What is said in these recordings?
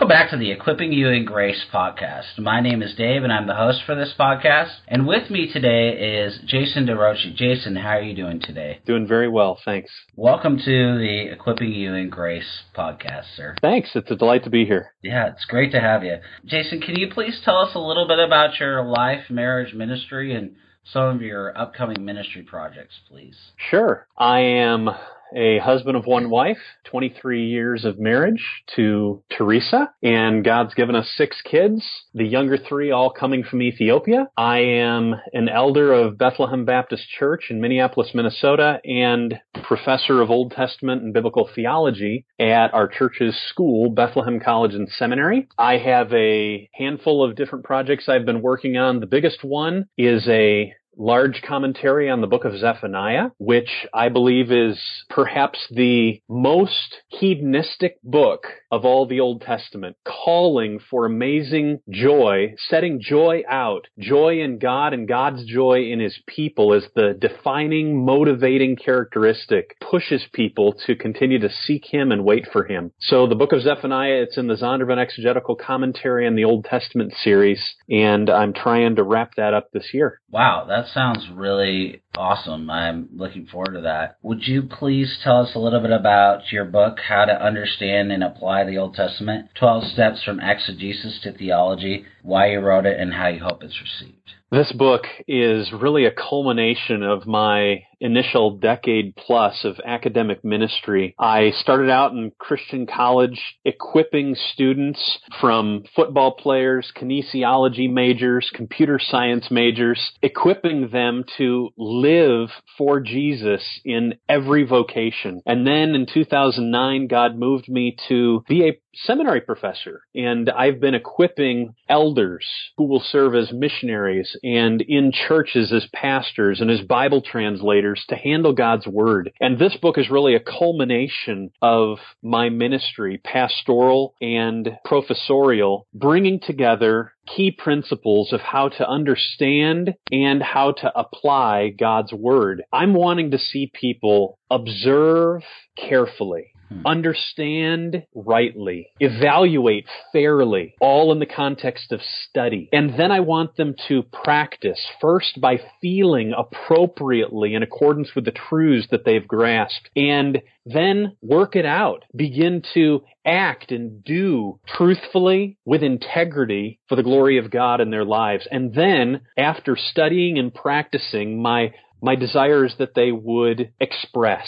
Welcome back to the Equipping You in Grace podcast. My name is Dave, and I'm the host for this podcast. And with me today is Jason DeRouchie. Jason, how are you doing today? Doing very well, thanks. Welcome to the Equipping You in Grace podcast, sir. Thanks. It's a delight to be here. Yeah, it's great to have you. Jason, can you please tell us a little bit about your life, marriage, ministry, and some of your upcoming ministry projects, please? Sure. I am a husband of one wife, 23 years of marriage to Teresa, and God's given us six kids, the younger three all coming from Ethiopia. I am an elder of Bethlehem Baptist Church in Minneapolis, Minnesota, and professor of Old Testament and Biblical Theology at our church's school, Bethlehem College and Seminary. I have a handful of different projects I've been working on. The biggest one is a large commentary on the book of Zephaniah, which I believe is perhaps the most hedonistic book of all the Old Testament, calling for amazing joy, setting joy out, joy in God and God's joy in his people as the defining, motivating characteristic, pushes people to continue to seek him and wait for him. So the book of Zephaniah, it's in the Zondervan Exegetical Commentary on the Old Testament series, and I'm trying to wrap that up this year. Wow, that sounds really awesome. I'm looking forward to that. Would you please tell us a little bit about your book, How to Understand and Apply the Old Testament 12 Steps from Exegesis to Theology, why you wrote it, and how you hope it's received? This book is really a culmination of my initial decade plus of academic ministry. I started out in Christian college equipping students from football players, kinesiology majors, computer science majors, equipping them to live for Jesus in every vocation. And then in 2009, God moved me to be a seminary professor and I've been equipping elders who will serve as missionaries and in churches as pastors and as Bible translators to handle God's word. And this book is really a culmination of my ministry, pastoral and professorial, bringing together key principles of how to understand and how to apply God's word. I'm wanting to see people observe carefully Hmm. understand rightly, evaluate fairly, all in the context of study. And then I want them to practice first by feeling appropriately in accordance with the truths that they've grasped and then work it out. Begin to act and do truthfully with integrity for the glory of God in their lives. And then after studying and practicing my my desire is that they would express,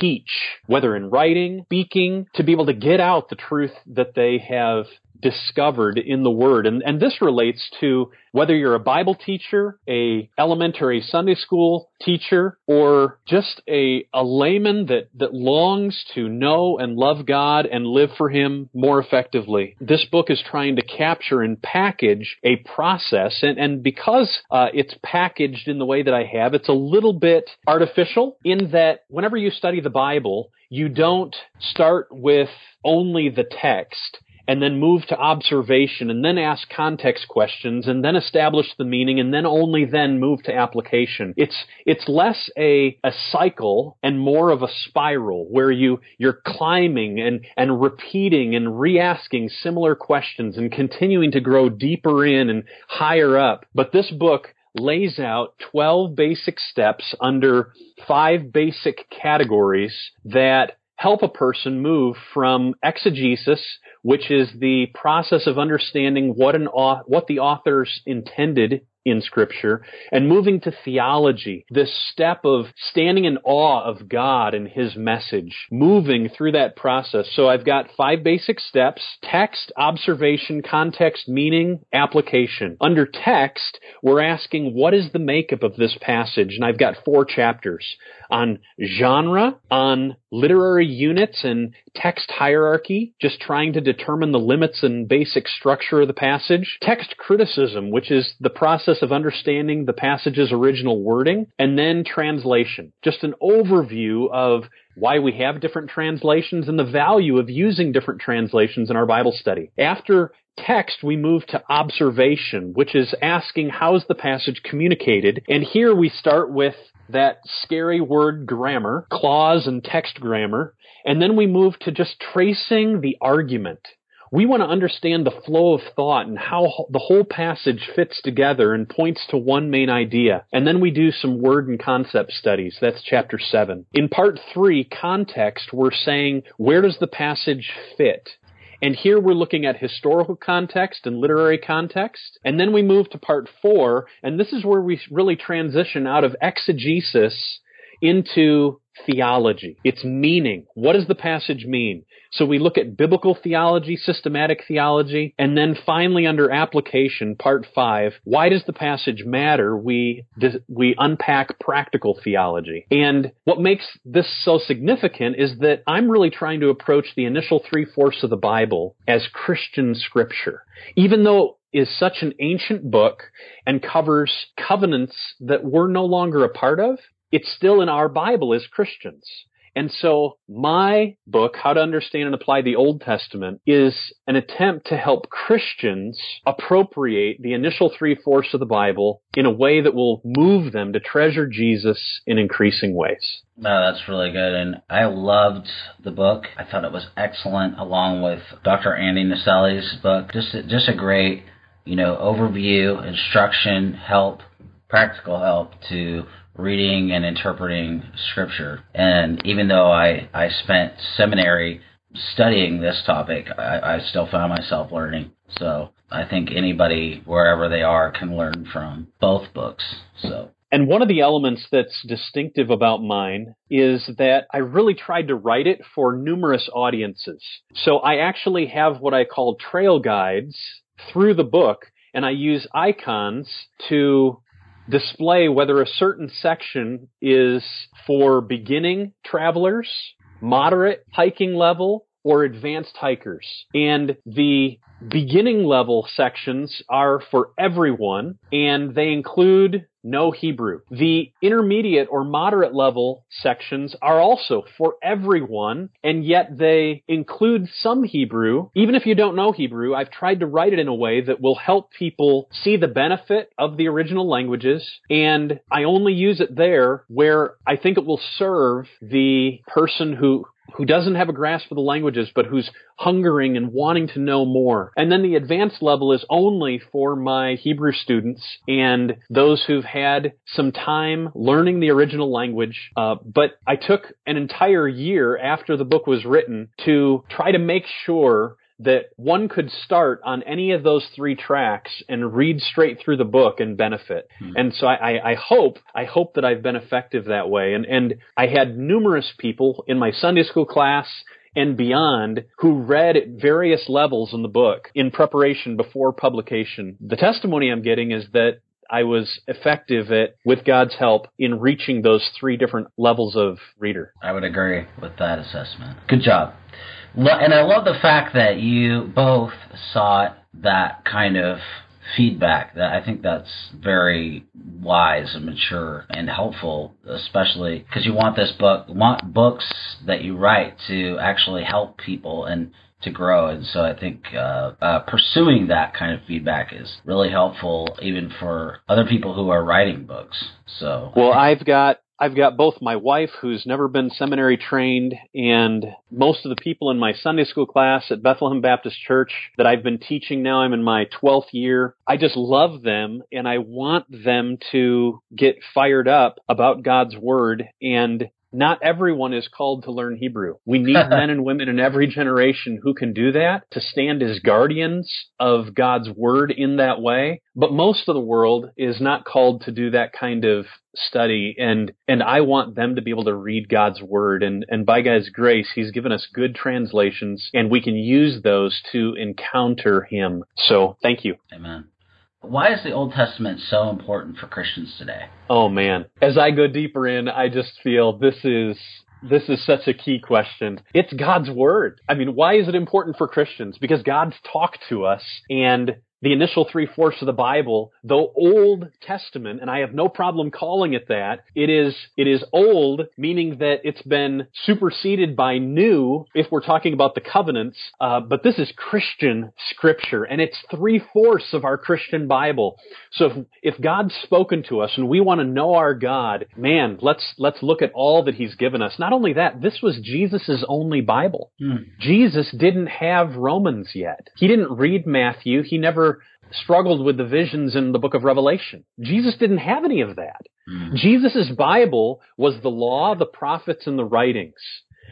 teach, whether in writing, speaking, to be able to get out the truth that they have discovered in the Word. And, and this relates to whether you're a Bible teacher, a elementary Sunday school teacher, or just a, a layman that, that longs to know and love God and live for Him more effectively. This book is trying to capture and package a process, and, and because uh, it's packaged in the way that I have, it's a little bit artificial in that whenever you study the Bible, you don't start with only the text and then move to observation and then ask context questions and then establish the meaning and then only then move to application. It's, it's less a, a cycle and more of a spiral where you, you're climbing and, and repeating and re-asking similar questions and continuing to grow deeper in and higher up. But this book lays out 12 basic steps under five basic categories that help a person move from exegesis, which is the process of understanding what an what the authors intended in scripture and moving to theology, this step of standing in awe of God and his message, moving through that process. So I've got five basic steps, text, observation, context, meaning, application. Under text, we're asking what is the makeup of this passage? And I've got four chapters on genre, on literary units and text hierarchy, just trying to determine the limits and basic structure of the passage, text criticism, which is the process of understanding the passage's original wording, and then translation, just an overview of why we have different translations and the value of using different translations in our Bible study. After text, we move to observation, which is asking how's the passage communicated. And here we start with that scary word grammar, clause and text grammar, and then we move to just tracing the argument. we want to understand the flow of thought and how the whole passage fits together and points to one main idea. And then we do some word and concept studies. That's chapter seven. In part three, context, we're saying where does the passage fit? And here we're looking at historical context and literary context. And then we move to part four, and this is where we really transition out of exegesis into theology, its meaning. What does the passage mean? So we look at biblical theology, systematic theology, and then finally under application, part five, why does the passage matter? We, we unpack practical theology. And what makes this so significant is that I'm really trying to approach the initial three fourths of the Bible as Christian scripture. Even though is such an ancient book and covers covenants that we're no longer a part of, it's still in our Bible as Christians. And so my book, How to Understand and Apply the Old Testament, is an attempt to help Christians appropriate the initial three fourths of the Bible in a way that will move them to treasure Jesus in increasing ways. No, that's really good. And I loved the book. I thought it was excellent along with Dr. Andy Naselli's book. Just, just a great, you know, overview, instruction, help, practical help to reading and interpreting scripture. And even though I, I spent seminary studying this topic, I, I still found myself learning. So I think anybody, wherever they are, can learn from both books. So. And one of the elements that's distinctive about mine is that I really tried to write it for numerous audiences. So I actually have what I call trail guides through the book, and I use icons to display whether a certain section is for beginning travelers, moderate hiking level, or advanced hikers. And the beginning level sections are for everyone and they include no Hebrew. The intermediate or moderate level sections are also for everyone, and yet they include some Hebrew. Even if you don't know Hebrew, I've tried to write it in a way that will help people see the benefit of the original languages, and I only use it there where I think it will serve the person who who doesn't have a grasp of the languages, but who's hungering and wanting to know more. And then the advanced level is only for my Hebrew students and those who've had some time learning the original language. Uh, but I took an entire year after the book was written to try to make sure that one could start on any of those three tracks and read straight through the book and benefit. Mm-hmm. And so I, I, hope, I hope that I've been effective that way. And, and I had numerous people in my Sunday school class and beyond who read at various levels in the book in preparation before publication. The testimony I'm getting is that I was effective at, with God's help, in reaching those three different levels of reader. I would agree with that assessment. Good job. And I love the fact that you both sought that kind of feedback. That I think that's very wise and mature and helpful, especially because you want this book, want books that you write to actually help people and to grow. And so I think uh, uh, pursuing that kind of feedback is really helpful, even for other people who are writing books. So well, I've got I've got both my wife, who's never been seminary trained, and most of the people in my Sunday school class at Bethlehem Baptist Church that I've been teaching now. I'm in my 12th year. I just love them, and I want them to get fired up about God's Word and not everyone is called to learn Hebrew. We need men and women in every generation who can do that to stand as guardians of God's word in that way. But most of the world is not called to do that kind of study and and I want them to be able to read God's word and and by God's grace he's given us good translations and we can use those to encounter him. So, thank you. Amen. Why is the Old Testament so important for Christians today? Oh man. As I go deeper in, I just feel this is this is such a key question. It's God's word. I mean, why is it important for Christians? Because God's talked to us and the initial three fourths of the Bible, the Old Testament, and I have no problem calling it that, it is, it is old, meaning that it's been superseded by new if we're talking about the covenants, uh, but this is Christian scripture, and it's three fourths of our Christian Bible. So if, if God's spoken to us and we want to know our God, man, let's, let's look at all that He's given us. Not only that, this was Jesus' only Bible. Hmm. Jesus didn't have Romans yet. He didn't read Matthew. He never struggled with the visions in the book of Revelation. Jesus didn't have any of that. Mm. Jesus' Bible was the law, the prophets, and the writings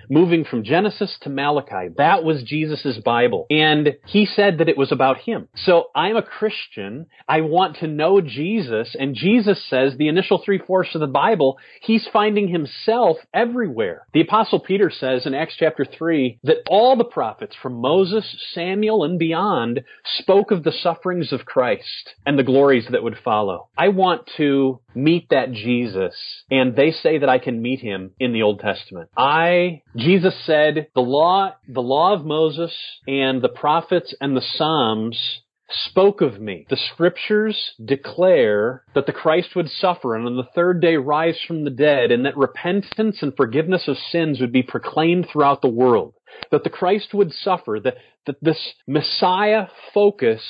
moving from Genesis to Malachi. That was Jesus' Bible. And he said that it was about him. So I'm a Christian. I want to know Jesus. And Jesus says the initial three fourths of the Bible, he's finding himself everywhere. The apostle Peter says in Acts chapter 3 that all the prophets from Moses, Samuel, and beyond spoke of the sufferings of Christ and the glories that would follow. I want to meet that Jesus. And they say that I can meet him in the Old Testament. I Jesus said, the law, the law of Moses and the prophets and the Psalms spoke of me. The scriptures declare that the Christ would suffer and on the third day rise from the dead and that repentance and forgiveness of sins would be proclaimed throughout the world. That the Christ would suffer, that, that this Messiah focus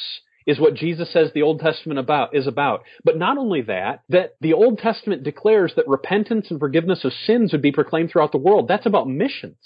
is what Jesus says the Old Testament about is about. But not only that, that the Old Testament declares that repentance and forgiveness of sins would be proclaimed throughout the world. That's about missions.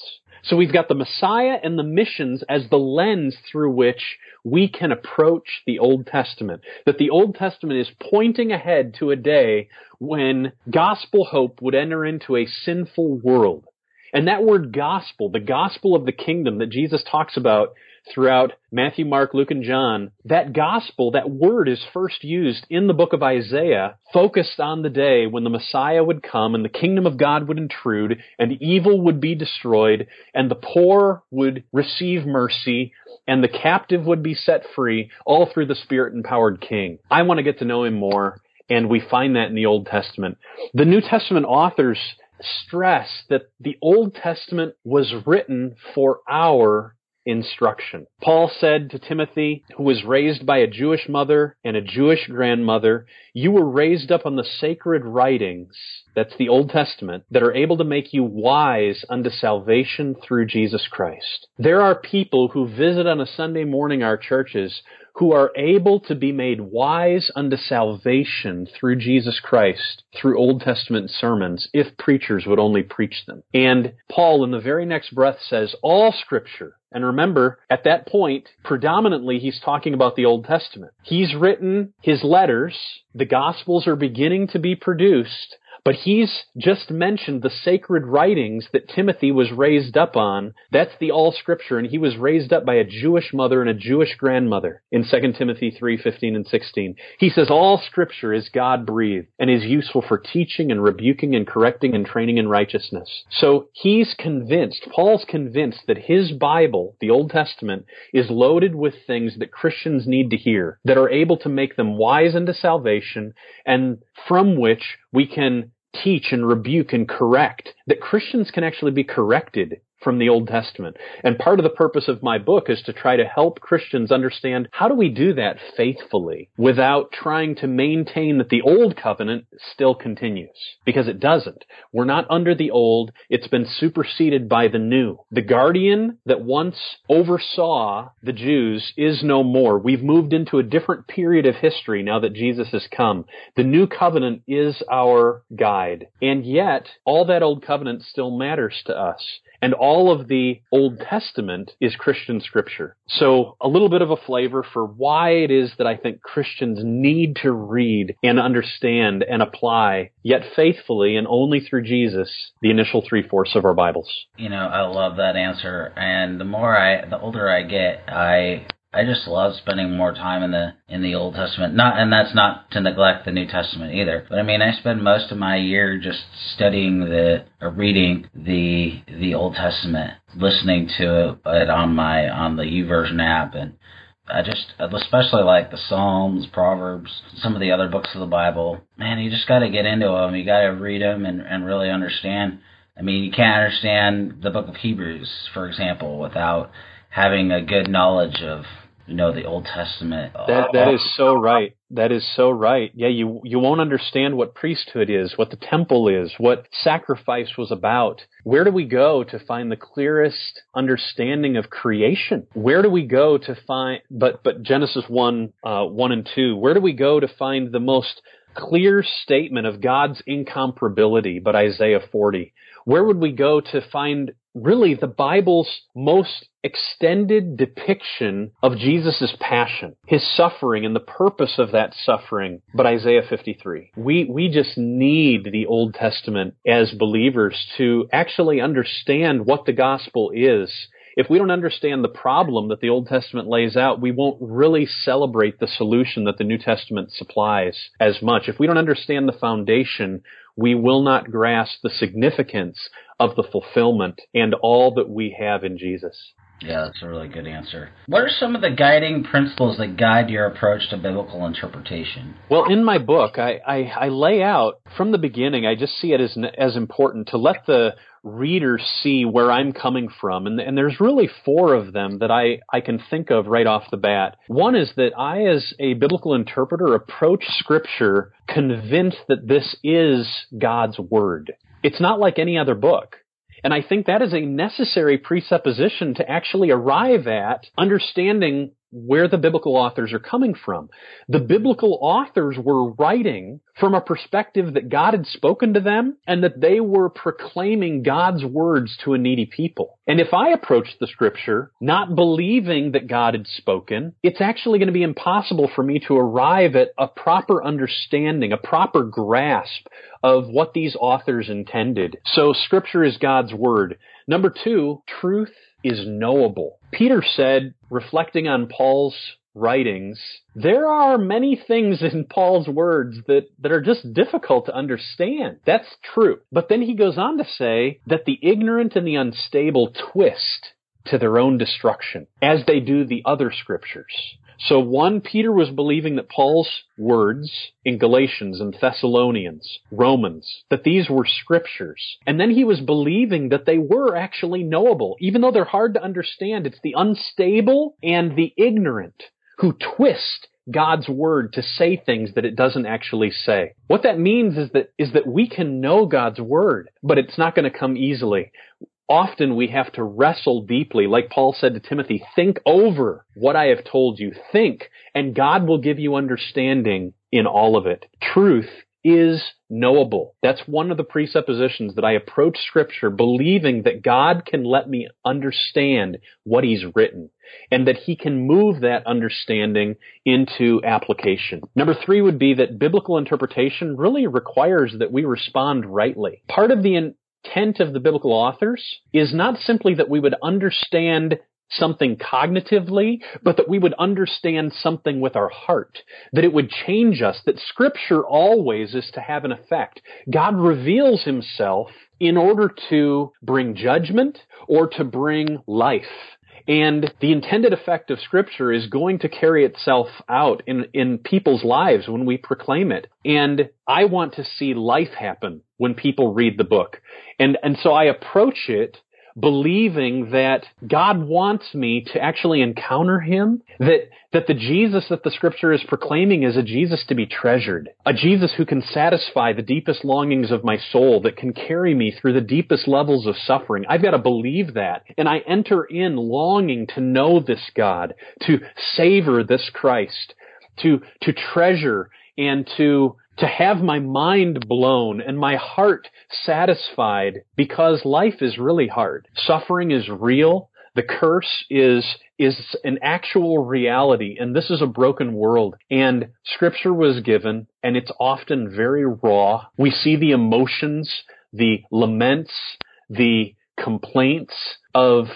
So we've got the Messiah and the missions as the lens through which we can approach the Old Testament. That the Old Testament is pointing ahead to a day when gospel hope would enter into a sinful world. And that word gospel, the gospel of the kingdom that Jesus talks about throughout Matthew, Mark, Luke, and John, that gospel, that word is first used in the book of Isaiah, focused on the day when the Messiah would come and the kingdom of God would intrude and evil would be destroyed and the poor would receive mercy and the captive would be set free, all through the Spirit empowered King. I want to get to know him more, and we find that in the Old Testament. The New Testament authors stress that the Old Testament was written for our instruction. Paul said to Timothy, who was raised by a Jewish mother and a Jewish grandmother, you were raised up on the sacred writings, that's the Old Testament, that are able to make you wise unto salvation through Jesus Christ. There are people who visit on a Sunday morning our churches who are able to be made wise unto salvation through Jesus Christ, through Old Testament sermons, if preachers would only preach them. And Paul, in the very next breath, says, All scripture, and remember, at that point, predominantly he's talking about the Old Testament. He's written his letters, the Gospels are beginning to be produced, but he's just mentioned the sacred writings that Timothy was raised up on. That's the all scripture, and he was raised up by a Jewish mother and a Jewish grandmother in 2 Timothy 3:15 and 16. He says all scripture is God breathed and is useful for teaching and rebuking and correcting and training in righteousness. So he's convinced, Paul's convinced that his Bible, the Old Testament, is loaded with things that Christians need to hear that are able to make them wise unto salvation and from which we can teach and rebuke and correct, that Christians can actually be corrected from the Old Testament. And part of the purpose of my book is to try to help Christians understand how do we do that faithfully without trying to maintain that the old covenant still continues. Because it doesn't. We're not under the old. It's been superseded by the new. The guardian that once oversaw the Jews is no more. We've moved into a different period of history now that Jesus has come. The new covenant is our guide. And yet, all that old covenant still matters to us. And all of the Old Testament is Christian scripture. So a little bit of a flavor for why it is that I think Christians need to read and understand and apply, yet faithfully and only through Jesus, the initial three fourths of our Bibles. You know, I love that answer. And the more I, the older I get, I I just love spending more time in the in the Old Testament. Not and that's not to neglect the New Testament either. But I mean, I spend most of my year just studying the or reading the the Old Testament, listening to it on my on the YouVersion app and I just especially like the Psalms, Proverbs, some of the other books of the Bible. Man, you just got to get into them. You got to read them and and really understand. I mean, you can't understand the book of Hebrews, for example, without having a good knowledge of you know the Old Testament. That that is so right. That is so right. Yeah, you you won't understand what priesthood is, what the temple is, what sacrifice was about. Where do we go to find the clearest understanding of creation? Where do we go to find but but Genesis one uh, one and two? Where do we go to find the most clear statement of God's incomparability? But Isaiah forty. Where would we go to find really the Bible's most extended depiction of Jesus' passion, his suffering and the purpose of that suffering, but Isaiah 53. We, we just need the Old Testament as believers to actually understand what the gospel is if we don't understand the problem that the Old Testament lays out, we won't really celebrate the solution that the New Testament supplies as much. If we don't understand the foundation, we will not grasp the significance of the fulfillment and all that we have in Jesus. Yeah, that's a really good answer. What are some of the guiding principles that guide your approach to biblical interpretation? Well, in my book, I, I, I lay out from the beginning, I just see it as, as important to let the reader see where I'm coming from. And, and there's really four of them that I, I can think of right off the bat. One is that I, as a biblical interpreter, approach Scripture convinced that this is God's Word. It's not like any other book. And I think that is a necessary presupposition to actually arrive at understanding where the biblical authors are coming from. The biblical authors were writing from a perspective that God had spoken to them and that they were proclaiming God's words to a needy people. And if I approach the scripture not believing that God had spoken, it's actually going to be impossible for me to arrive at a proper understanding, a proper grasp of what these authors intended. So scripture is God's word. Number two, truth is knowable. Peter said, reflecting on Paul's writings, there are many things in Paul's words that, that are just difficult to understand. That's true. But then he goes on to say that the ignorant and the unstable twist to their own destruction, as they do the other scriptures. So one, Peter was believing that Paul's words in Galatians and Thessalonians, Romans, that these were scriptures. And then he was believing that they were actually knowable. Even though they're hard to understand, it's the unstable and the ignorant who twist God's word to say things that it doesn't actually say. What that means is that, is that we can know God's word, but it's not going to come easily often we have to wrestle deeply. Like Paul said to Timothy, think over what I have told you. Think, and God will give you understanding in all of it. Truth is knowable. That's one of the presuppositions that I approach scripture believing that God can let me understand what he's written and that he can move that understanding into application. Number three would be that biblical interpretation really requires that we respond rightly. Part of the intent of the biblical authors is not simply that we would understand something cognitively, but that we would understand something with our heart, that it would change us, that scripture always is to have an effect. God reveals himself in order to bring judgment or to bring life. And the intended effect of scripture is going to carry itself out in, in people's lives when we proclaim it. And I want to see life happen when people read the book. And, and so I approach it believing that God wants me to actually encounter him, that, that the Jesus that the scripture is proclaiming is a Jesus to be treasured, a Jesus who can satisfy the deepest longings of my soul, that can carry me through the deepest levels of suffering. I've got to believe that. And I enter in longing to know this God, to savor this Christ, to, to treasure and to to have my mind blown and my heart satisfied because life is really hard. Suffering is real. The curse is, is an actual reality and this is a broken world and scripture was given and it's often very raw. We see the emotions, the laments, the complaints of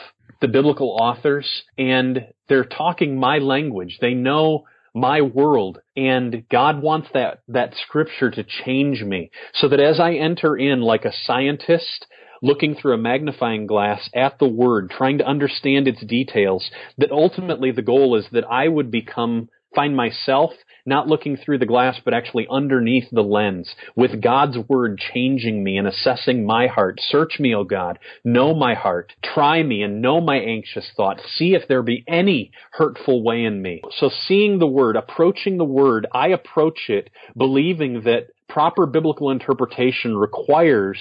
the biblical authors and they're talking my language. They know my world. And God wants that, that scripture to change me so that as I enter in like a scientist, looking through a magnifying glass at the word, trying to understand its details, that ultimately the goal is that I would become, find myself not looking through the glass, but actually underneath the lens, with God's word changing me and assessing my heart. Search me, O God. Know my heart. Try me and know my anxious thoughts. See if there be any hurtful way in me. So seeing the word, approaching the word, I approach it believing that proper biblical interpretation requires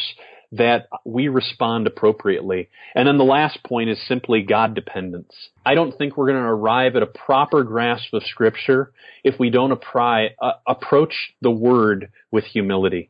that we respond appropriately. And then the last point is simply God dependence. I don't think we're going to arrive at a proper grasp of Scripture if we don't apply, uh, approach the Word with humility.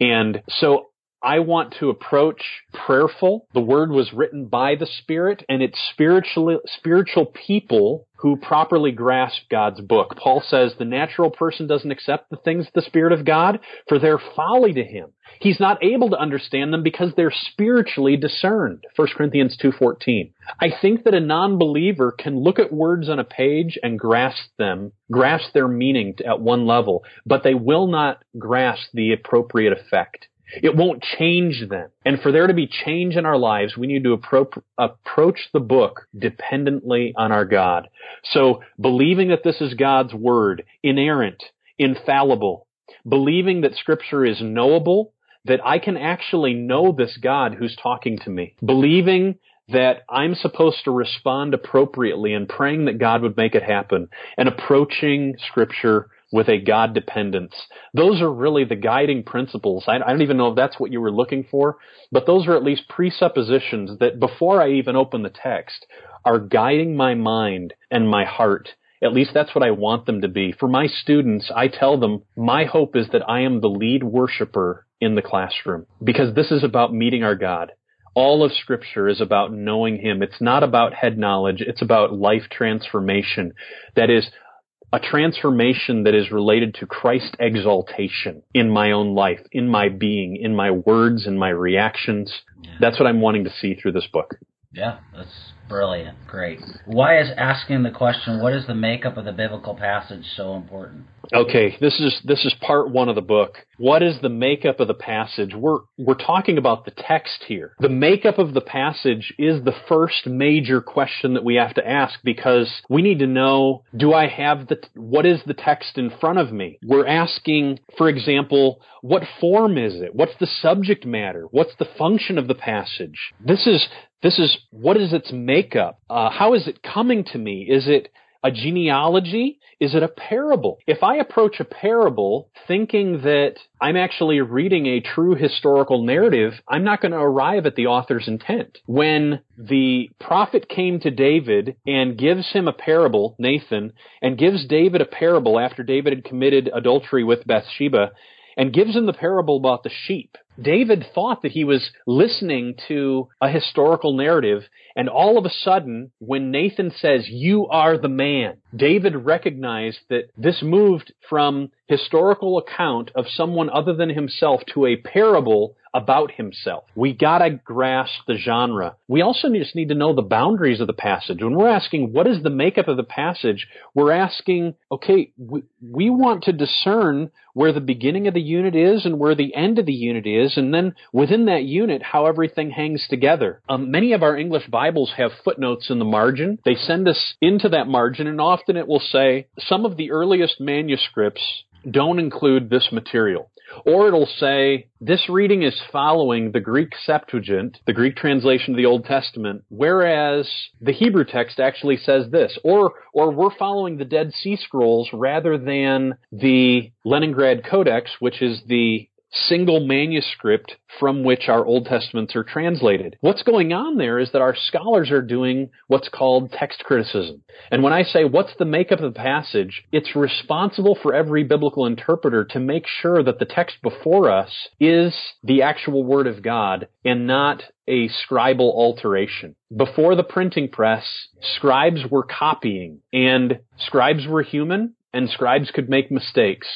And so I want to approach prayerful. The word was written by the Spirit and it's spiritual, spiritual people who properly grasp God's book. Paul says the natural person doesn't accept the things of the Spirit of God for their folly to him. He's not able to understand them because they're spiritually discerned. 1 Corinthians 2.14. I think that a non-believer can look at words on a page and grasp them, grasp their meaning at one level, but they will not grasp the appropriate effect. It won't change them. And for there to be change in our lives, we need to appro- approach the book dependently on our God. So believing that this is God's word, inerrant, infallible, believing that scripture is knowable, that I can actually know this God who's talking to me, believing that I'm supposed to respond appropriately and praying that God would make it happen and approaching scripture with a God dependence. Those are really the guiding principles. I, I, don't even know if that's what you were looking for, but those are at least presuppositions that before I even open the text are guiding my mind and my heart. At least that's what I want them to be. For my students, I tell them my hope is that I am the lead worshiper in the classroom because this is about meeting our God. All of scripture is about knowing him. It's not about head knowledge. It's about life transformation. That is, a transformation that is related to Christ exaltation in my own life, in my being, in my words, in my reactions. Yeah. That's what I'm wanting to see through this book. Yeah, that's brilliant. Great. Why is asking the question, what is the makeup of the biblical passage so important? Okay, this is this is part 1 of the book. What is the makeup of the passage? We're we're talking about the text here. The makeup of the passage is the first major question that we have to ask because we need to know do I have the what is the text in front of me? We're asking, for example, what form is it? What's the subject matter? What's the function of the passage? This is this is what is its makeup? Uh, how is it coming to me? Is it a genealogy? Is it a parable? If I approach a parable thinking that I'm actually reading a true historical narrative, I'm not going to arrive at the author's intent. When the prophet came to David and gives him a parable, Nathan, and gives David a parable after David had committed adultery with Bathsheba, and gives him the parable about the sheep. David thought that he was listening to a historical narrative, and all of a sudden, when Nathan says, You are the man, David recognized that this moved from historical account of someone other than himself to a parable about himself. We gotta grasp the genre. We also just need to know the boundaries of the passage. When we're asking what is the makeup of the passage, we're asking, okay, we, we want to discern where the beginning of the unit is and where the end of the unit is, and then within that unit, how everything hangs together. Um, many of our English Bibles have footnotes in the margin. They send us into that margin, and often it will say some of the earliest manuscripts don't include this material. Or it'll say, this reading is following the Greek Septuagint, the Greek translation of the Old Testament, whereas the Hebrew text actually says this. Or, or we're following the Dead Sea Scrolls rather than the Leningrad Codex, which is the single manuscript from which our Old Testaments are translated. What's going on there is that our scholars are doing what's called text criticism. And when I say what's the makeup of the passage, it's responsible for every biblical interpreter to make sure that the text before us is the actual Word of God and not a scribal alteration. Before the printing press, scribes were copying and scribes were human and scribes could make mistakes.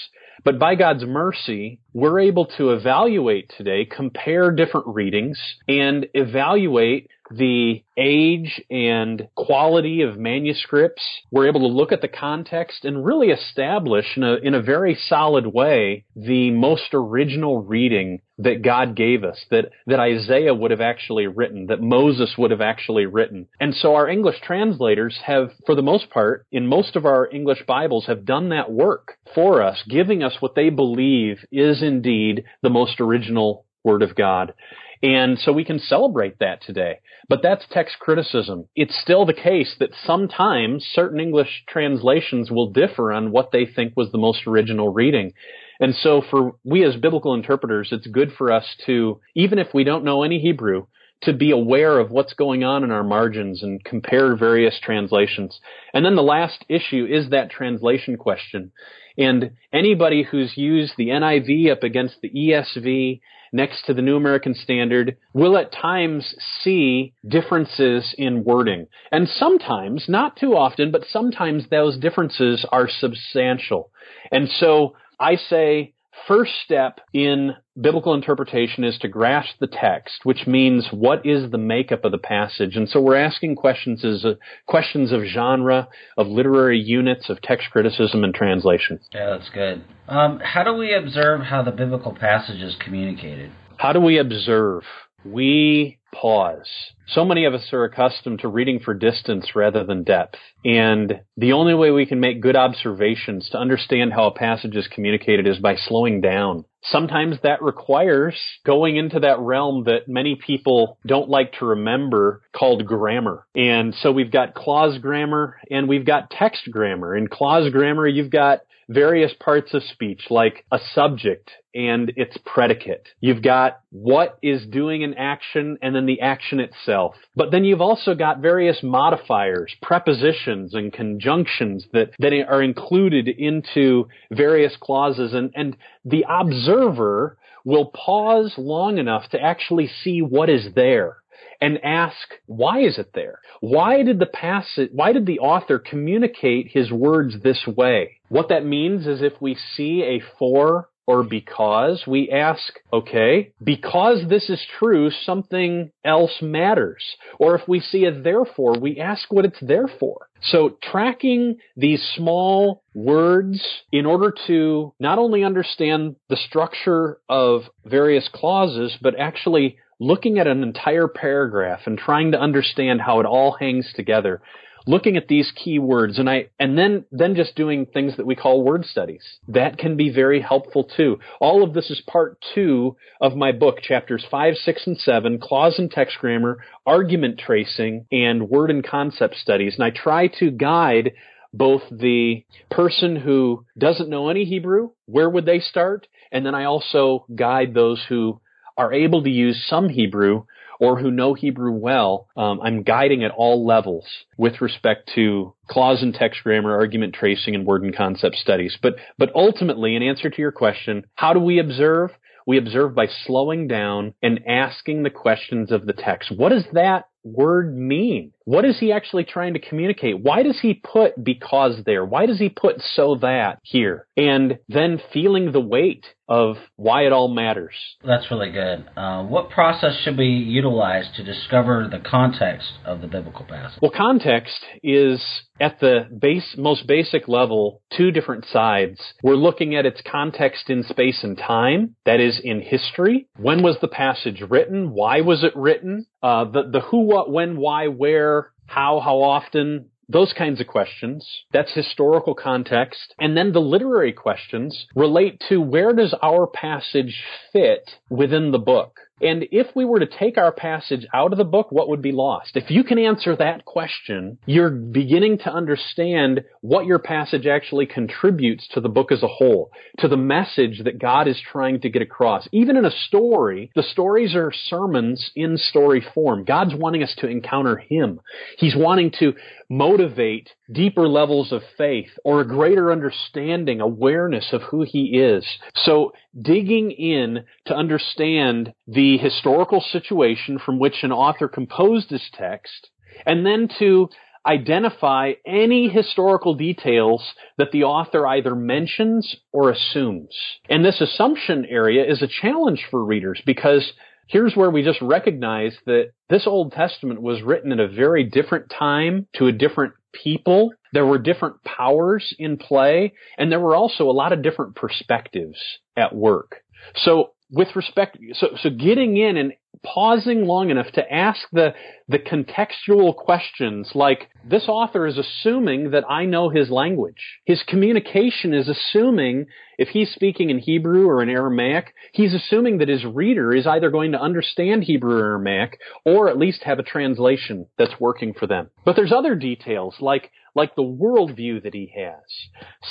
But by God's mercy, we're able to evaluate today, compare different readings, and evaluate the age and quality of manuscripts. We're able to look at the context and really establish in a, in a very solid way the most original reading that God gave us, that, that Isaiah would have actually written, that Moses would have actually written. And so our English translators have, for the most part, in most of our English Bibles, have done that work for us, giving us what they believe is indeed the most original Word of God. And so we can celebrate that today. But that's text criticism. It's still the case that sometimes certain English translations will differ on what they think was the most original reading. And so for we as biblical interpreters, it's good for us to, even if we don't know any Hebrew, to be aware of what's going on in our margins and compare various translations. And then the last issue is that translation question. And anybody who's used the NIV up against the ESV next to the New American Standard will at times see differences in wording. And sometimes, not too often, but sometimes those differences are substantial. And so I say first step in biblical interpretation is to grasp the text, which means what is the makeup of the passage. And so we're asking questions as uh, questions of genre, of literary units, of text criticism and translation. Yeah, that's good. Um, how do we observe how the biblical passage is communicated? How do we observe? We pause. So many of us are accustomed to reading for distance rather than depth. And the only way we can make good observations to understand how a passage is communicated is by slowing down. Sometimes that requires going into that realm that many people don't like to remember called grammar. And so we've got clause grammar and we've got text grammar. In clause grammar, you've got various parts of speech like a subject and its predicate. You've got what is doing an action and then the action itself. But then you've also got various modifiers, prepositions and conjunctions that, that are included into various clauses and, and the observer will pause long enough to actually see what is there and ask, why is it there? Why did the passage, why did the author communicate his words this way? What that means is if we see a for or because, we ask, okay, because this is true, something else matters. Or if we see a therefore, we ask what it's there for. So tracking these small words in order to not only understand the structure of various clauses, but actually looking at an entire paragraph and trying to understand how it all hangs together looking at these keywords and I and then then just doing things that we call word studies. That can be very helpful too. All of this is part 2 of my book chapters 5, 6 and 7, clause and text grammar, argument tracing and word and concept studies. And I try to guide both the person who doesn't know any Hebrew, where would they start? And then I also guide those who are able to use some Hebrew or who know Hebrew well, um, I'm guiding at all levels with respect to clause and text grammar, argument tracing, and word and concept studies. But but ultimately, in answer to your question, how do we observe? We observe by slowing down and asking the questions of the text. What does that word mean? What is he actually trying to communicate? Why does he put because there? Why does he put so that here? And then feeling the weight of why it all matters. That's really good. Uh, what process should we utilize to discover the context of the biblical passage? Well, context is at the base, most basic level, two different sides. We're looking at its context in space and time, that is in history. When was the passage written? Why was it written? Uh, the, the who, what, when, why, where, how, how often, those kinds of questions. That's historical context. And then the literary questions relate to where does our passage fit within the book? And if we were to take our passage out of the book, what would be lost? If you can answer that question, you're beginning to understand what your passage actually contributes to the book as a whole, to the message that God is trying to get across. Even in a story, the stories are sermons in story form. God's wanting us to encounter Him. He's wanting to motivate deeper levels of faith or a greater understanding, awareness of who He is. So digging in to understand the historical situation from which an author composed his text, and then to identify any historical details that the author either mentions or assumes. And this assumption area is a challenge for readers because here's where we just recognize that this Old Testament was written at a very different time to a different people. There were different powers in play, and there were also a lot of different perspectives at work. So with respect, so, so getting in and pausing long enough to ask the, the contextual questions like this author is assuming that I know his language. His communication is assuming if he's speaking in Hebrew or in Aramaic, he's assuming that his reader is either going to understand Hebrew or Aramaic or at least have a translation that's working for them. But there's other details like like the worldview that he has,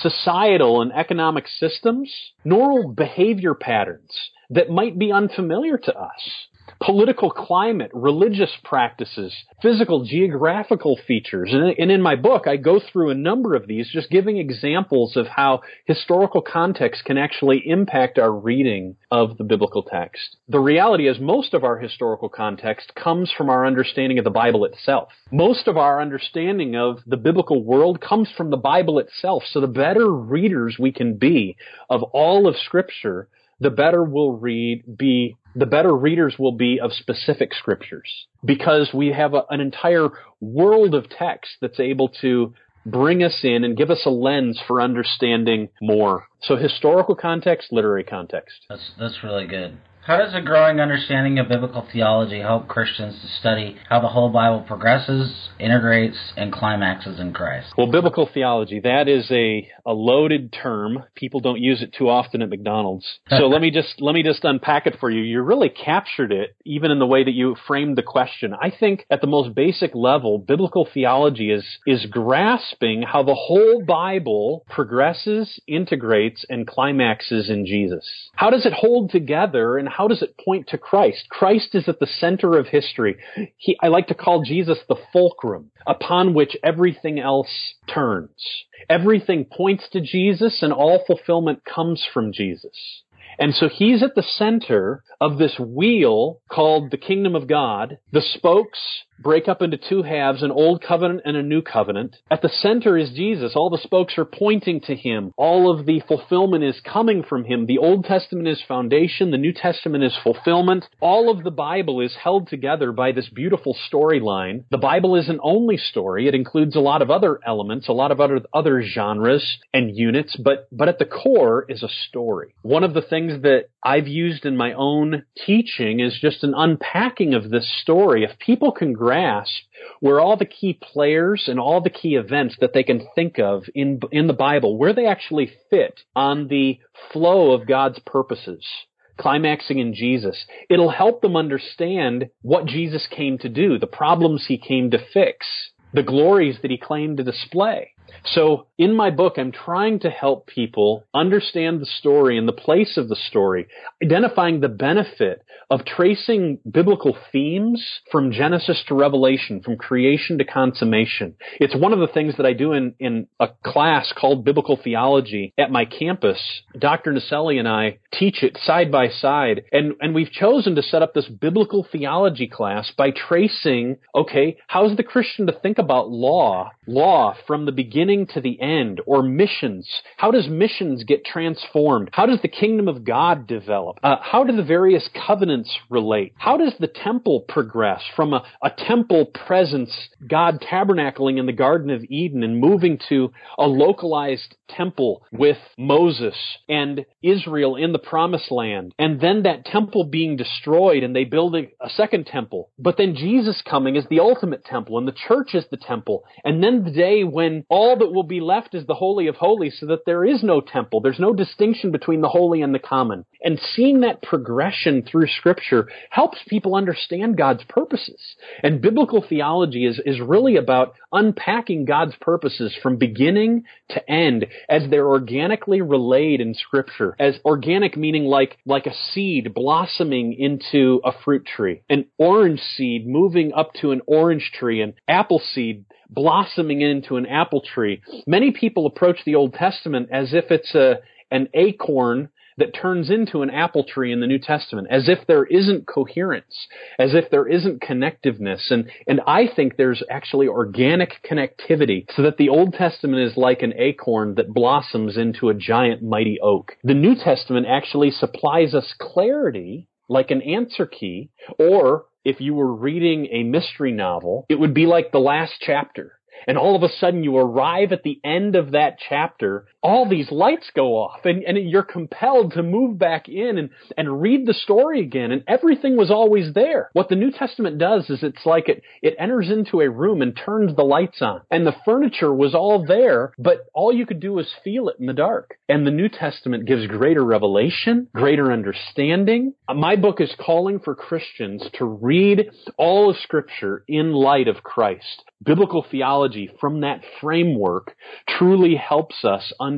societal and economic systems, normal behavior patterns that might be unfamiliar to us political climate, religious practices, physical, geographical features. And, in my book, I go through a number of these, just giving examples of how historical context can actually impact our reading of the biblical text. The reality is most of our historical context comes from our understanding of the Bible itself. Most of our understanding of the biblical world comes from the Bible itself. So the better readers we can be of all of scripture, the better we'll read, be the better readers will be of specific scriptures because we have a, an entire world of text that's able to bring us in and give us a lens for understanding more. So historical context, literary context. That's that's really good. How does a growing understanding of biblical theology help Christians to study how the whole Bible progresses, integrates, and climaxes in Christ? Well, biblical theology, that is a, a loaded term. People don't use it too often at McDonald's. So let me just let me just unpack it for you. You really captured it even in the way that you framed the question. I think at the most basic level, biblical theology is is grasping how the whole Bible progresses, integrates, and climaxes in Jesus. How does it hold together and how does it point to Christ? Christ is at the center of history. He, I like to call Jesus the fulcrum upon which everything else turns. Everything points to Jesus and all fulfillment comes from Jesus. And so he's at the center of this wheel called the kingdom of God. The spokes break up into two halves, an old covenant and a new covenant. At the center is Jesus. All the spokes are pointing to him. All of the fulfillment is coming from him. The Old Testament is foundation. The New Testament is fulfillment. All of the Bible is held together by this beautiful storyline. The Bible isn't only story. It includes a lot of other elements, a lot of other, other genres and units, but, but at the core is a story. One of the things that I've used in my own teaching is just an unpacking of this story. If people can grasp where all the key players and all the key events that they can think of in in the Bible, where they actually fit on the flow of God's purposes, climaxing in Jesus, it'll help them understand what Jesus came to do, the problems he came to fix, the glories that he claimed to display. So in my book, I'm trying to help people understand the story and the place of the story, identifying the benefit of tracing biblical themes from Genesis to Revelation, from creation to consummation. It's one of the things that I do in, in a class called Biblical Theology at my campus. Dr. Naselli and I teach it side by side. And, and we've chosen to set up this biblical theology class by tracing, okay, how's the Christian to think about law, law from the beginning to the end, or missions? How does missions get transformed? How does the kingdom of God develop? Uh, how do the various covenants relate? How does the temple progress from a, a temple presence, God tabernacling in the Garden of Eden and moving to a localized temple with Moses and Israel in the promised land, and then that temple being destroyed and they build a, second temple. But then Jesus coming as the ultimate temple and the church is the temple. And then the day when all that will be left is the Holy of Holies so that there is no temple. There's no distinction between the holy and the common. And seeing that progression through scripture helps people understand God's purposes. And biblical theology is, is really about unpacking God's purposes from beginning to end as they're organically relayed in scripture. As organic meaning like, like a seed blossoming into a fruit tree, an orange seed moving up to an orange tree, an apple seed blossoming into an apple tree. Many people approach the Old Testament as if it's a, an acorn that turns into an apple tree in the New Testament, as if there isn't coherence, as if there isn't connectiveness. And, and I think there's actually organic connectivity so that the Old Testament is like an acorn that blossoms into a giant mighty oak. The New Testament actually supplies us clarity like an answer key, or if you were reading a mystery novel, it would be like the last chapter. And all of a sudden you arrive at the end of that chapter, all these lights go off and, and you're compelled to move back in and, and read the story again. And everything was always there. What the New Testament does is it's like it, it enters into a room and turns the lights on. And the furniture was all there, but all you could do was feel it in the dark. And the New Testament gives greater revelation, greater understanding. Uh, my book is calling for Christians to read all of scripture in light of Christ. Biblical theology from that framework truly helps us understand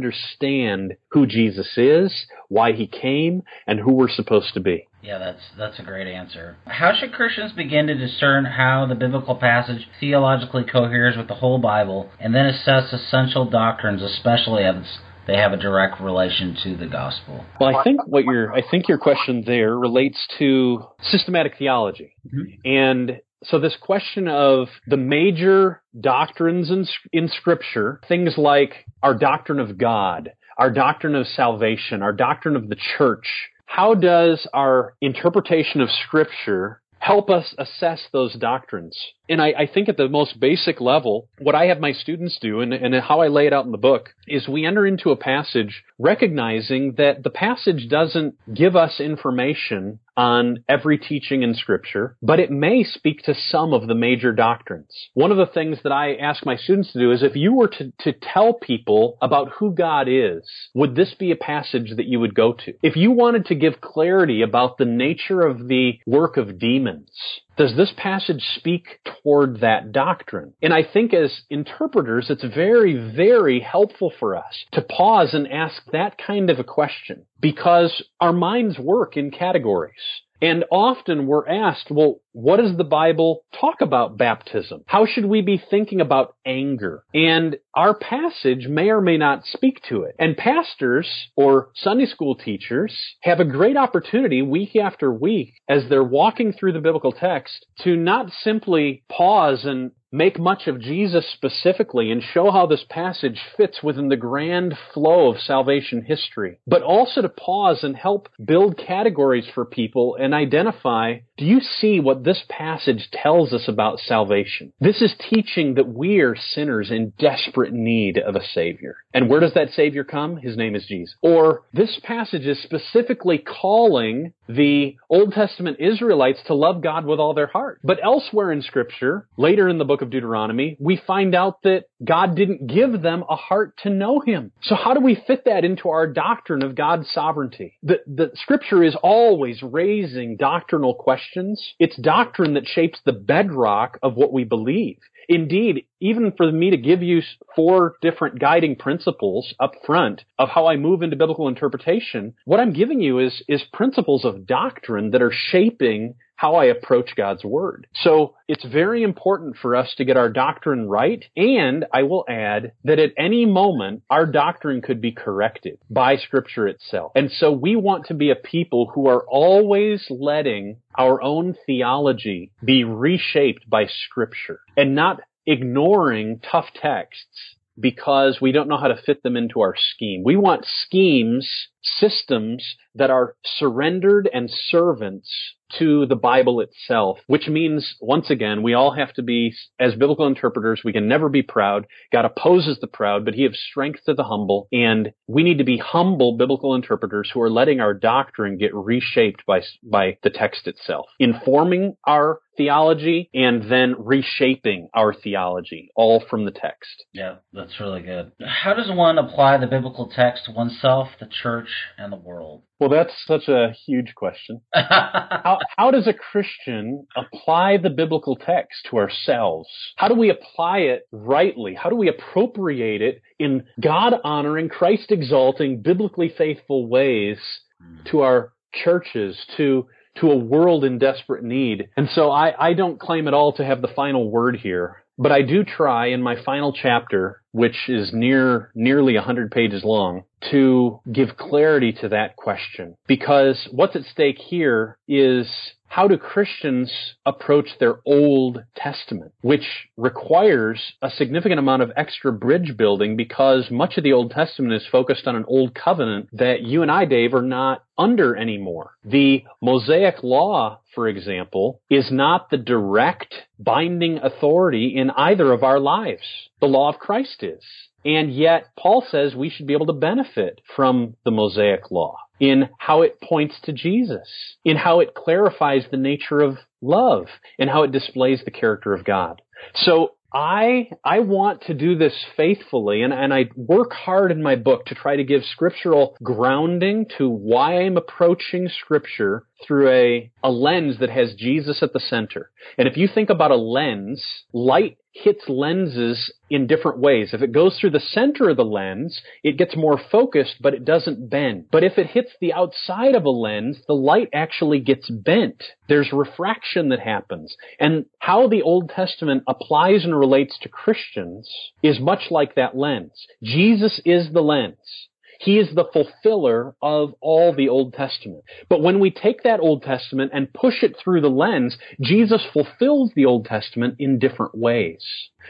who Jesus is, why he came, and who we're supposed to be. Yeah, that's that's a great answer. How should Christians begin to discern how the biblical passage theologically coheres with the whole Bible and then assess essential doctrines, especially as they have a direct relation to the gospel? Well, I think what your I think your question there relates to systematic theology. Mm-hmm. And so this question of the major doctrines in, in scripture, things like our doctrine of God, our doctrine of salvation, our doctrine of the church, how does our interpretation of scripture help us assess those doctrines? And I, I, think at the most basic level, what I have my students do and, and how I lay it out in the book is we enter into a passage recognizing that the passage doesn't give us information on every teaching in scripture, but it may speak to some of the major doctrines. One of the things that I ask my students to do is if you were to, to tell people about who God is, would this be a passage that you would go to? If you wanted to give clarity about the nature of the work of demons, does this passage speak toward that doctrine? And I think as interpreters, it's very, very helpful for us to pause and ask that kind of a question because our minds work in categories. And often we're asked, well, what does the Bible talk about baptism? How should we be thinking about anger? And our passage may or may not speak to it. And pastors or Sunday school teachers have a great opportunity week after week as they're walking through the biblical text to not simply pause and make much of Jesus specifically and show how this passage fits within the grand flow of salvation history, but also to pause and help build categories for people and identify, do you see what this passage tells us about salvation? This is teaching that we are sinners in desperate need of a Savior. And where does that Savior come? His name is Jesus. Or this passage is specifically calling the Old Testament Israelites to love God with all their heart. But elsewhere in Scripture, later in the book of Deuteronomy, we find out that God didn't give them a heart to know Him. So how do we fit that into our doctrine of God's sovereignty? The, the Scripture is always raising doctrinal questions. It's doctrine that shapes the bedrock of what we believe. Indeed, even for me to give you four different guiding principles up front of how I move into biblical interpretation, what I'm giving you is, is principles of doctrine that are shaping how I approach God's Word. So it's very important for us to get our doctrine right. And I will add that at any moment, our doctrine could be corrected by Scripture itself. And so we want to be a people who are always letting our own theology be reshaped by Scripture and not ignoring tough texts because we don't know how to fit them into our scheme. We want schemes, systems that are surrendered and servants to the Bible itself, which means, once again, we all have to be, as biblical interpreters, we can never be proud. God opposes the proud, but he gives strength to the humble. And we need to be humble biblical interpreters who are letting our doctrine get reshaped by, by the text itself, informing our theology and then reshaping our theology, all from the text. Yeah, that's really good. How does one apply the biblical text to oneself, the church, and the world? Well, that's such a huge question. how, how does a Christian apply the biblical text to ourselves? How do we apply it rightly? How do we appropriate it in God honoring, Christ exalting, biblically faithful ways hmm. to our churches, to to a world in desperate need. And so I, I don't claim at all to have the final word here. But I do try in my final chapter, which is near nearly 100 pages long, to give clarity to that question. Because what's at stake here is how do Christians approach their Old Testament, which requires a significant amount of extra bridge building because much of the Old Testament is focused on an old covenant that you and I, Dave, are not under anymore. The Mosaic Law, for example, is not the direct binding authority in either of our lives. The law of Christ is. And yet, Paul says we should be able to benefit from the Mosaic Law in how it points to Jesus, in how it clarifies the nature of love, and how it displays the character of God. So I I want to do this faithfully and, and I work hard in my book to try to give scriptural grounding to why I'm approaching scripture through a, a lens that has Jesus at the center. And if you think about a lens, light hits lenses in different ways. If it goes through the center of the lens, it gets more focused, but it doesn't bend. But if it hits the outside of a lens, the light actually gets bent. There's refraction that happens. And how the Old Testament applies and relates to Christians is much like that lens. Jesus is the lens. He is the fulfiller of all the Old Testament. But when we take that Old Testament and push it through the lens, Jesus fulfills the Old Testament in different ways.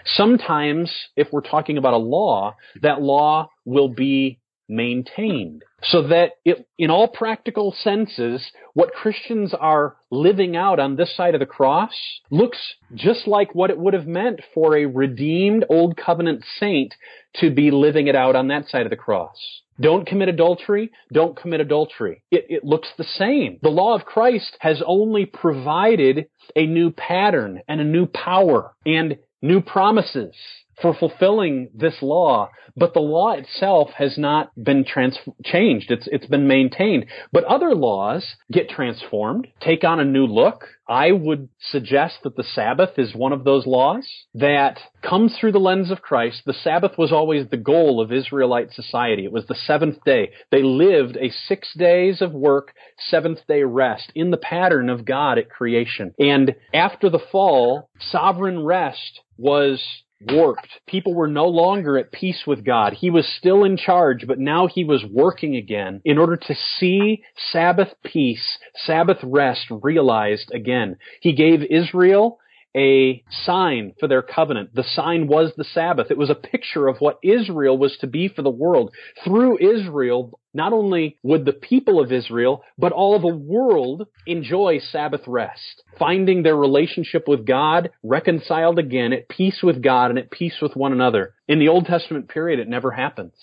Sometimes, if we're talking about a law, that law will be maintained. So that it, in all practical senses, what Christians are living out on this side of the cross looks just like what it would have meant for a redeemed Old Covenant saint to be living it out on that side of the cross. Don't commit adultery. Don't commit adultery. It, it, looks the same. The law of Christ has only provided a new pattern and a new power and new promises for fulfilling this law, but the law itself has not been trans- changed. It's, it's been maintained. But other laws get transformed, take on a new look. I would suggest that the Sabbath is one of those laws that comes through the lens of Christ. The Sabbath was always the goal of Israelite society. It was the seventh day. They lived a six days of work, seventh day rest in the pattern of God at creation. And after the fall, sovereign rest was warped. People were no longer at peace with God. He was still in charge, but now he was working again in order to see Sabbath peace, Sabbath rest realized again. He gave Israel a sign for their covenant. The sign was the Sabbath. It was a picture of what Israel was to be for the world. Through Israel, not only would the people of Israel, but all of the world enjoy Sabbath rest, finding their relationship with God reconciled again, at peace with God and at peace with one another. In the Old Testament period, it never happens.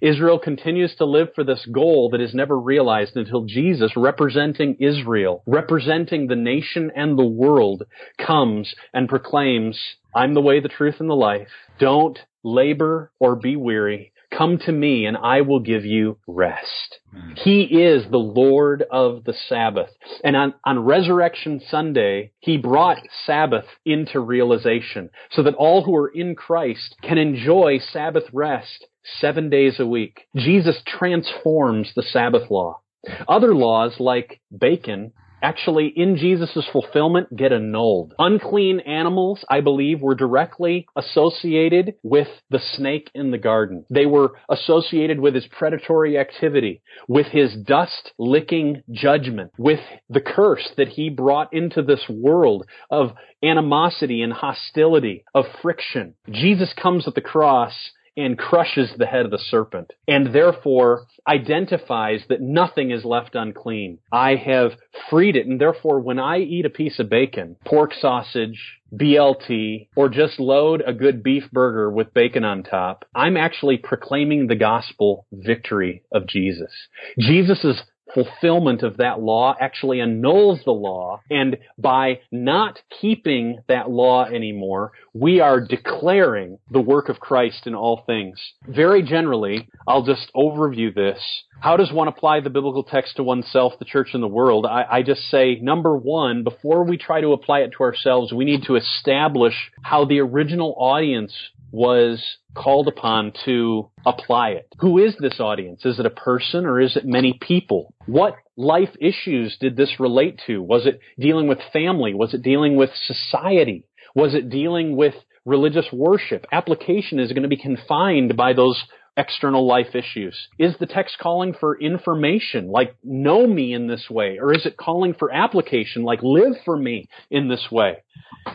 Israel continues to live for this goal that is never realized until Jesus, representing Israel, representing the nation and the world, comes and proclaims, I'm the way, the truth, and the life. Don't labor or be weary. Come to me and I will give you rest. Mm. He is the Lord of the Sabbath. And on, on Resurrection Sunday, He brought Sabbath into realization so that all who are in Christ can enjoy Sabbath rest seven days a week. Jesus transforms the Sabbath law. Other laws like bacon actually in Jesus' fulfillment get annulled. Unclean animals, I believe, were directly associated with the snake in the garden. They were associated with his predatory activity, with his dust licking judgment, with the curse that he brought into this world of animosity and hostility, of friction. Jesus comes at the cross and crushes the head of the serpent, and therefore identifies that nothing is left unclean. I have freed it, and therefore when I eat a piece of bacon, pork sausage, BLT, or just load a good beef burger with bacon on top, I'm actually proclaiming the gospel victory of Jesus. Jesus' fulfillment of that law actually annuls the law. And by not keeping that law anymore, we are declaring the work of Christ in all things. Very generally, I'll just overview this. How does one apply the biblical text to oneself, the church, and the world? I, I just say, number one, before we try to apply it to ourselves, we need to establish how the original audience was called upon to apply it. Who is this audience? Is it a person or is it many people? What life issues did this relate to? Was it dealing with family? Was it dealing with society? Was it dealing with religious worship? Application is going to be confined by those external life issues? Is the text calling for information, like know me in this way? Or is it calling for application, like live for me in this way?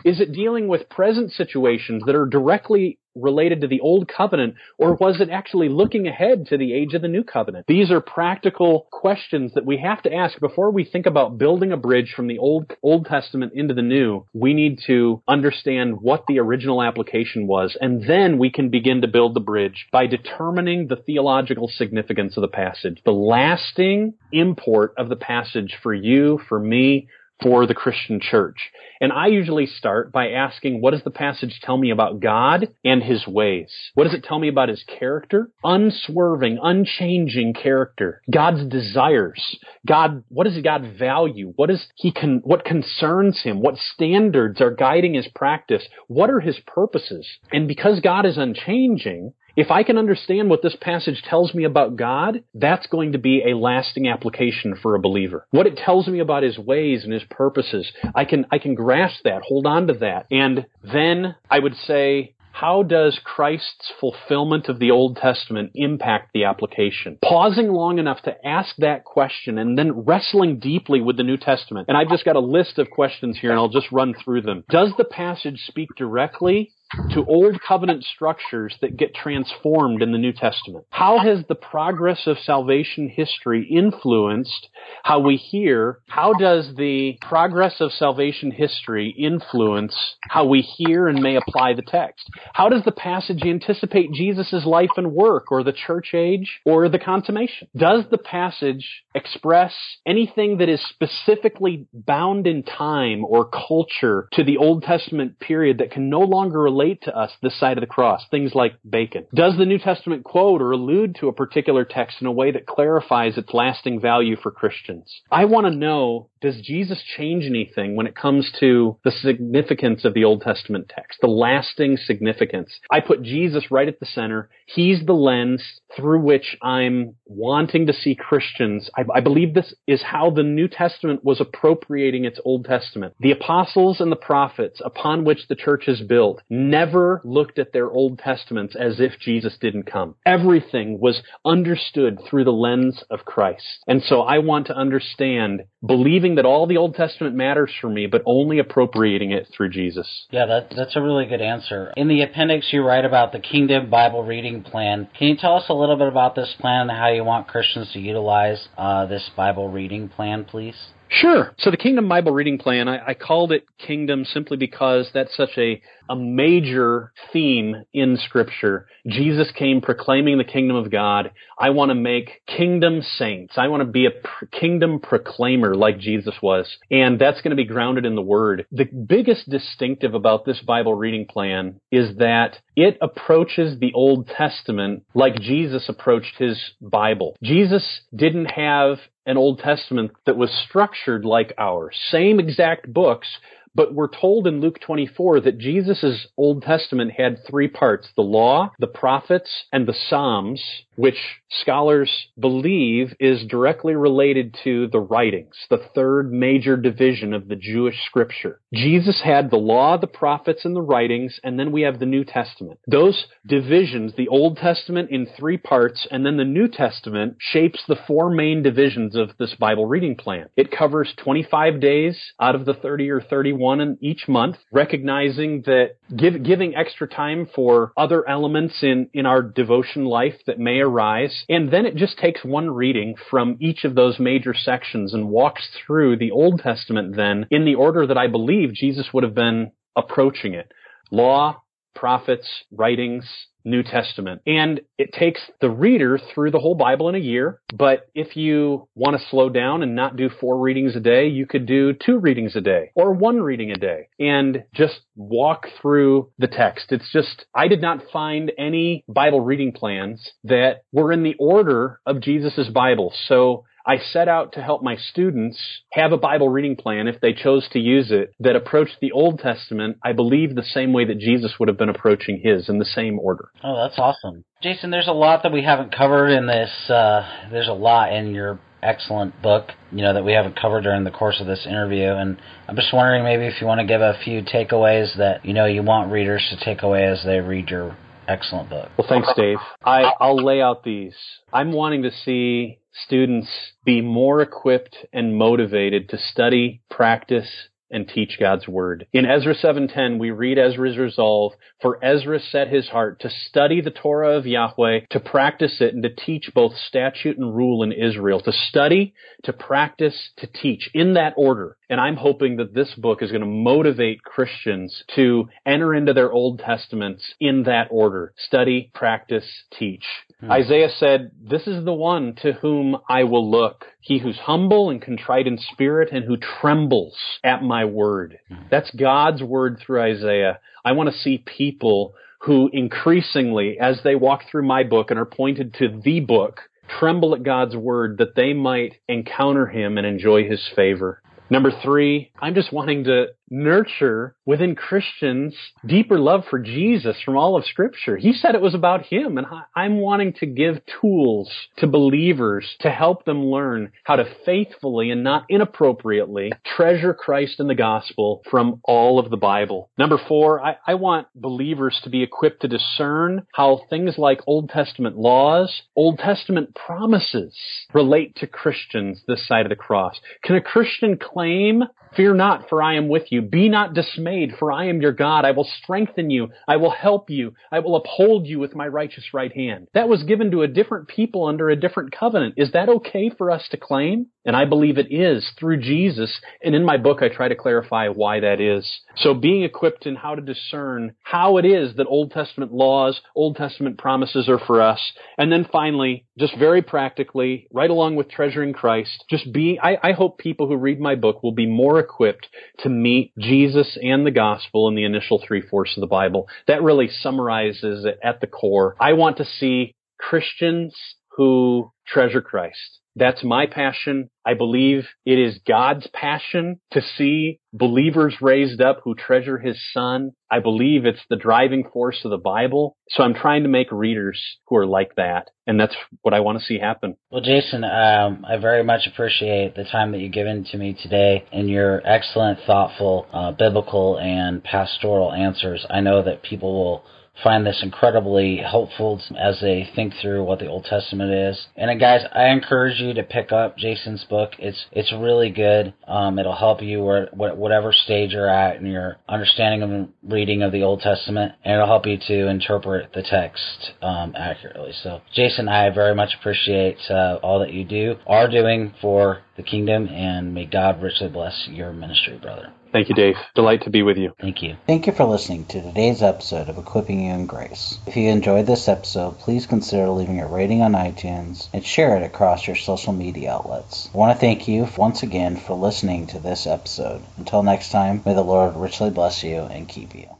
Is it dealing with present situations that are directly related to the old covenant, or was it actually looking ahead to the age of the new covenant? These are practical questions that we have to ask before we think about building a bridge from the old Old Testament into the new. We need to understand what the original application was, and then we can begin to build the bridge by determining the theological significance of the passage, the lasting import of the passage for you, for me, for the Christian church. And I usually start by asking, what does the passage tell me about God and his ways? What does it tell me about his character? Unswerving, unchanging character. God's desires. God, what does God value? What is he con- what concerns him? What standards are guiding his practice? What are his purposes? And because God is unchanging, if I can understand what this passage tells me about God, that's going to be a lasting application for a believer. What it tells me about his ways and his purposes, I can, I can grasp that, hold on to that. And then I would say, how does Christ's fulfillment of the Old Testament impact the application? Pausing long enough to ask that question and then wrestling deeply with the New Testament. And I've just got a list of questions here and I'll just run through them. Does the passage speak directly to old covenant structures that get transformed in the New Testament? How has the progress of salvation history influenced how we hear? How does the progress of salvation history influence how we hear and may apply the text? How does the passage anticipate Jesus' life and work or the church age or the consummation? Does the passage express anything that is specifically bound in time or culture to the Old Testament period that can no longer relate to us this side of the cross, things like bacon? Does the New Testament quote or allude to a particular text in a way that clarifies its lasting value for Christians? I want to know does Jesus change anything when it comes to the significance of the Old Testament text, the lasting significance? I put Jesus right at the center. He's the lens through which I'm wanting to see Christians. I, I, believe this is how the New Testament was appropriating its Old Testament. The apostles and the prophets upon which the church is built never looked at their Old Testaments as if Jesus didn't come. Everything was understood through the lens of Christ. And so I want to understand, believing that all the Old Testament matters for me, but only appropriating it through Jesus. Yeah, that, that's a really good answer. In the appendix, you write about the Kingdom Bible Reading Plan. Can you tell us a little bit about this plan and how you want Christians to utilize uh, this Bible reading plan, please? Sure. So the Kingdom Bible Reading Plan, I, I, called it Kingdom simply because that's such a, a major theme in Scripture. Jesus came proclaiming the kingdom of God. I want to make kingdom saints. I want to be a pr- kingdom proclaimer like Jesus was. And that's going to be grounded in the Word. The biggest distinctive about this Bible reading plan is that it approaches the Old Testament like Jesus approached his Bible. Jesus didn't have an Old Testament that was structured like ours. Same exact books, but we're told in Luke 24 that Jesus' Old Testament had three parts the law, the prophets, and the Psalms, which scholars believe is directly related to the writings, the third major division of the Jewish scripture. Jesus had the law, the prophets, and the writings, and then we have the New Testament. Those divisions, the Old Testament in three parts, and then the New Testament shapes the four main divisions of this Bible reading plan. It covers 25 days out of the 30 or 31 in each month, recognizing that give, giving extra time for other elements in, in our devotion life that may arise. And then it just takes one reading from each of those major sections and walks through the Old Testament then in the order that I believe Jesus would have been approaching it. Law, prophets, writings, New Testament. And it takes the reader through the whole Bible in a year. But if you want to slow down and not do four readings a day, you could do two readings a day or one reading a day and just walk through the text. It's just, I did not find any Bible reading plans that were in the order of Jesus' Bible. So I set out to help my students have a Bible reading plan if they chose to use it that approached the Old Testament, I believe the same way that Jesus would have been approaching his in the same order. Oh, that's awesome. Jason, there's a lot that we haven't covered in this. Uh, there's a lot in your excellent book, you know, that we haven't covered during the course of this interview. And I'm just wondering maybe if you want to give a few takeaways that, you know, you want readers to take away as they read your excellent book. Well, thanks, Dave. I, I'll lay out these. I'm wanting to see students be more equipped and motivated to study, practice, and teach God's word. In Ezra 7:10 we read Ezra's resolve, for Ezra set his heart to study the Torah of Yahweh, to practice it and to teach both statute and rule in Israel, to study, to practice, to teach in that order. And I'm hoping that this book is going to motivate Christians to enter into their Old Testaments in that order. Study, practice, teach. Hmm. Isaiah said, This is the one to whom I will look. He who's humble and contrite in spirit and who trembles at my word. Hmm. That's God's word through Isaiah. I want to see people who increasingly, as they walk through my book and are pointed to the book, tremble at God's word that they might encounter him and enjoy his favor. Number three, I'm just wanting to nurture within Christians deeper love for Jesus from all of Scripture. He said it was about Him, and I'm wanting to give tools to believers to help them learn how to faithfully and not inappropriately treasure Christ and the gospel from all of the Bible. Number four, I, I want believers to be equipped to discern how things like Old Testament laws, Old Testament promises relate to Christians this side of the cross. Can a Christian claim Fear not, for I am with you. Be not dismayed, for I am your God. I will strengthen you. I will help you. I will uphold you with my righteous right hand. That was given to a different people under a different covenant. Is that okay for us to claim? And I believe it is through Jesus. And in my book, I try to clarify why that is. So being equipped in how to discern how it is that Old Testament laws, Old Testament promises are for us. And then finally, just very practically, right along with treasuring Christ, just be, I, I hope people who read my book will be more equipped to meet Jesus and the gospel in the initial three fourths of the Bible. That really summarizes it at the core. I want to see Christians who treasure Christ. That's my passion. I believe it is God's passion to see believers raised up who treasure his son. I believe it's the driving force of the Bible. So I'm trying to make readers who are like that. And that's what I want to see happen. Well, Jason, um, I very much appreciate the time that you've given to me today and your excellent, thoughtful, uh, biblical, and pastoral answers. I know that people will find this incredibly helpful as they think through what the Old Testament is. And guys, I encourage you to pick up Jason's book. It's it's really good. Um, it'll help you where, whatever stage you're at in your understanding and reading of the Old Testament, and it'll help you to interpret the text um, accurately. So, Jason, I very much appreciate uh, all that you do, are doing for the kingdom, and may God richly bless your ministry, brother. Thank you, Dave. Delight to be with you. Thank you. Thank you for listening to today's episode of Equipping You in Grace. If you enjoyed this episode, please consider leaving a rating on iTunes and share it across your social media outlets. I want to thank you once again for listening to this episode. Until next time, may the Lord richly bless you and keep you.